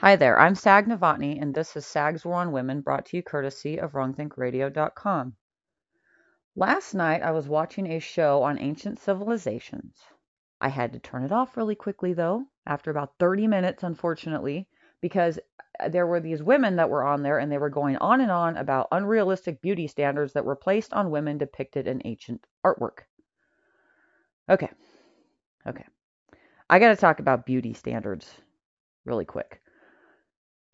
Hi there, I'm Sag Novotny, and this is Sag's War on Women, brought to you courtesy of WrongThinkRadio.com. Last night, I was watching a show on ancient civilizations. I had to turn it off really quickly, though, after about 30 minutes, unfortunately, because uh, there were these women that were on there, and they were going on and on about unrealistic beauty standards that were placed on women depicted in ancient artwork. Okay, okay. I got to talk about beauty standards really quick.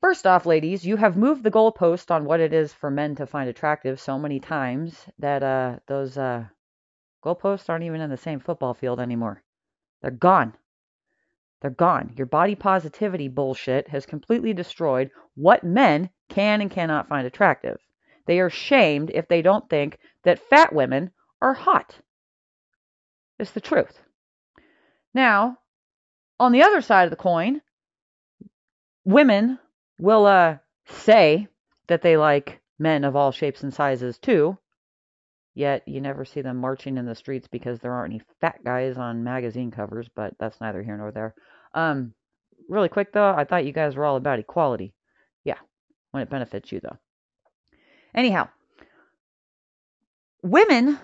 First off, ladies, you have moved the goalpost on what it is for men to find attractive so many times that uh, those uh, goalposts aren't even in the same football field anymore. They're gone. They're gone. Your body positivity bullshit has completely destroyed what men can and cannot find attractive. They are shamed if they don't think that fat women are hot. It's the truth. Now, on the other side of the coin, women will uh, say that they like men of all shapes and sizes too, yet you never see them marching in the streets because there aren't any fat guys on magazine covers, but that's neither here nor there. Um, really quick though, I thought you guys were all about equality. Yeah, when it benefits you though. Anyhow, women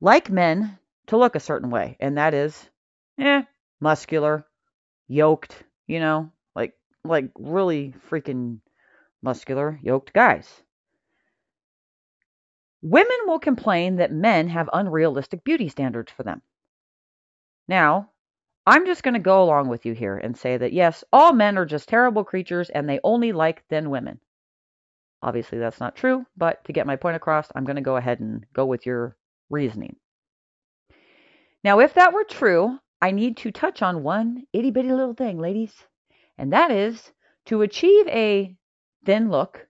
like men to look a certain way, and that is, eh, muscular, yoked, you know, like really freaking muscular, yoked guys. Women will complain that men have unrealistic beauty standards for them. Now, I'm just going to go along with you here and say that yes, all men are just terrible creatures and they only like thin women. Obviously, that's not true, but to get my point across, I'm going to go ahead and go with your reasoning. Now, if that were true, I need to touch on one itty bitty little thing, ladies and that is to achieve a thin look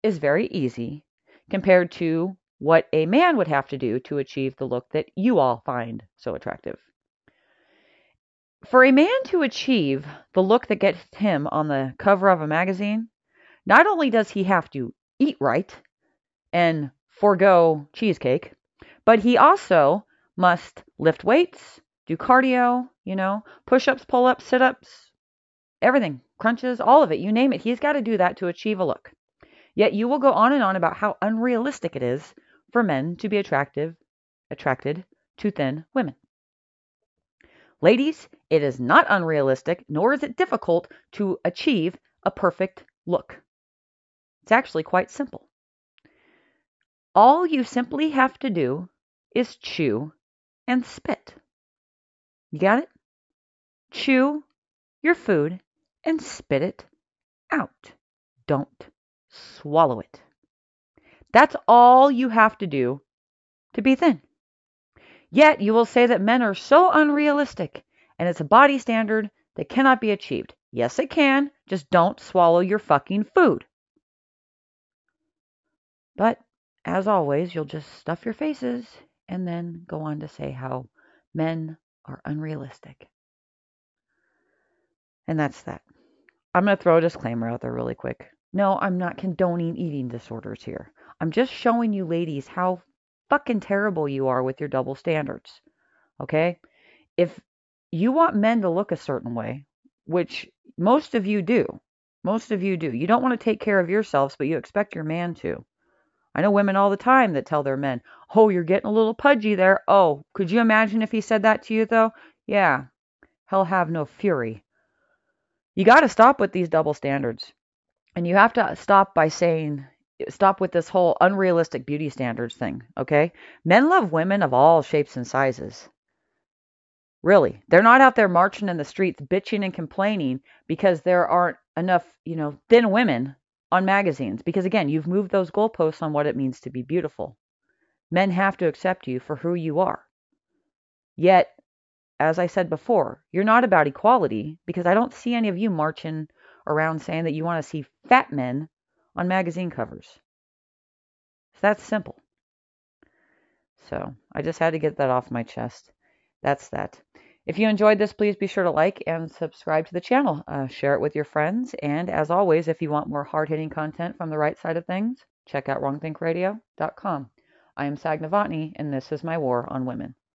is very easy compared to what a man would have to do to achieve the look that you all find so attractive. For a man to achieve the look that gets him on the cover of a magazine, not only does he have to eat right and forego cheesecake, but he also must lift weights, do cardio, you know, push ups, pull ups, sit ups, everything, crunches, all of it, you name it. He's got to do that to achieve a look. Yet you will go on and on about how unrealistic it is for men to be attractive, attracted to thin women. Ladies, it is not unrealistic, nor is it difficult to achieve a perfect look. It's actually quite simple. All you simply have to do is chew and spit. You got it? Chew your food and spit it out. Don't swallow it. That's all you have to do to be thin. Yet you will say that men are so unrealistic and it's a body standard that cannot be achieved. Yes, it can. Just don't swallow your fucking food. But as always, you'll just stuff your faces and then go on to say how men are unrealistic. And that's that. I'm going to throw a disclaimer out there really quick. No, I'm not condoning eating disorders here. I'm just showing you ladies how fucking terrible you are with your double standards. Okay? If you want men to look a certain way, which most of you do, most of you do. You don't want to take care of yourselves, but you expect your man to. I know women all the time that tell their men, Oh, you're getting a little pudgy there. Oh, could you imagine if he said that to you, though? Yeah, he'll have no fury. You got to stop with these double standards. And you have to stop by saying, stop with this whole unrealistic beauty standards thing, okay? Men love women of all shapes and sizes. Really. They're not out there marching in the streets bitching and complaining because there aren't enough, you know, thin women on magazines. Because again, you've moved those goalposts on what it means to be beautiful. Men have to accept you for who you are. Yet as I said before, you're not about equality because I don't see any of you marching around saying that you want to see fat men on magazine covers. It's that simple. So I just had to get that off my chest. That's that. If you enjoyed this, please be sure to like and subscribe to the channel. Uh, share it with your friends. And as always, if you want more hard hitting content from the right side of things, check out wrongthinkradio.com. I am Sag Novotny, and this is my war on women.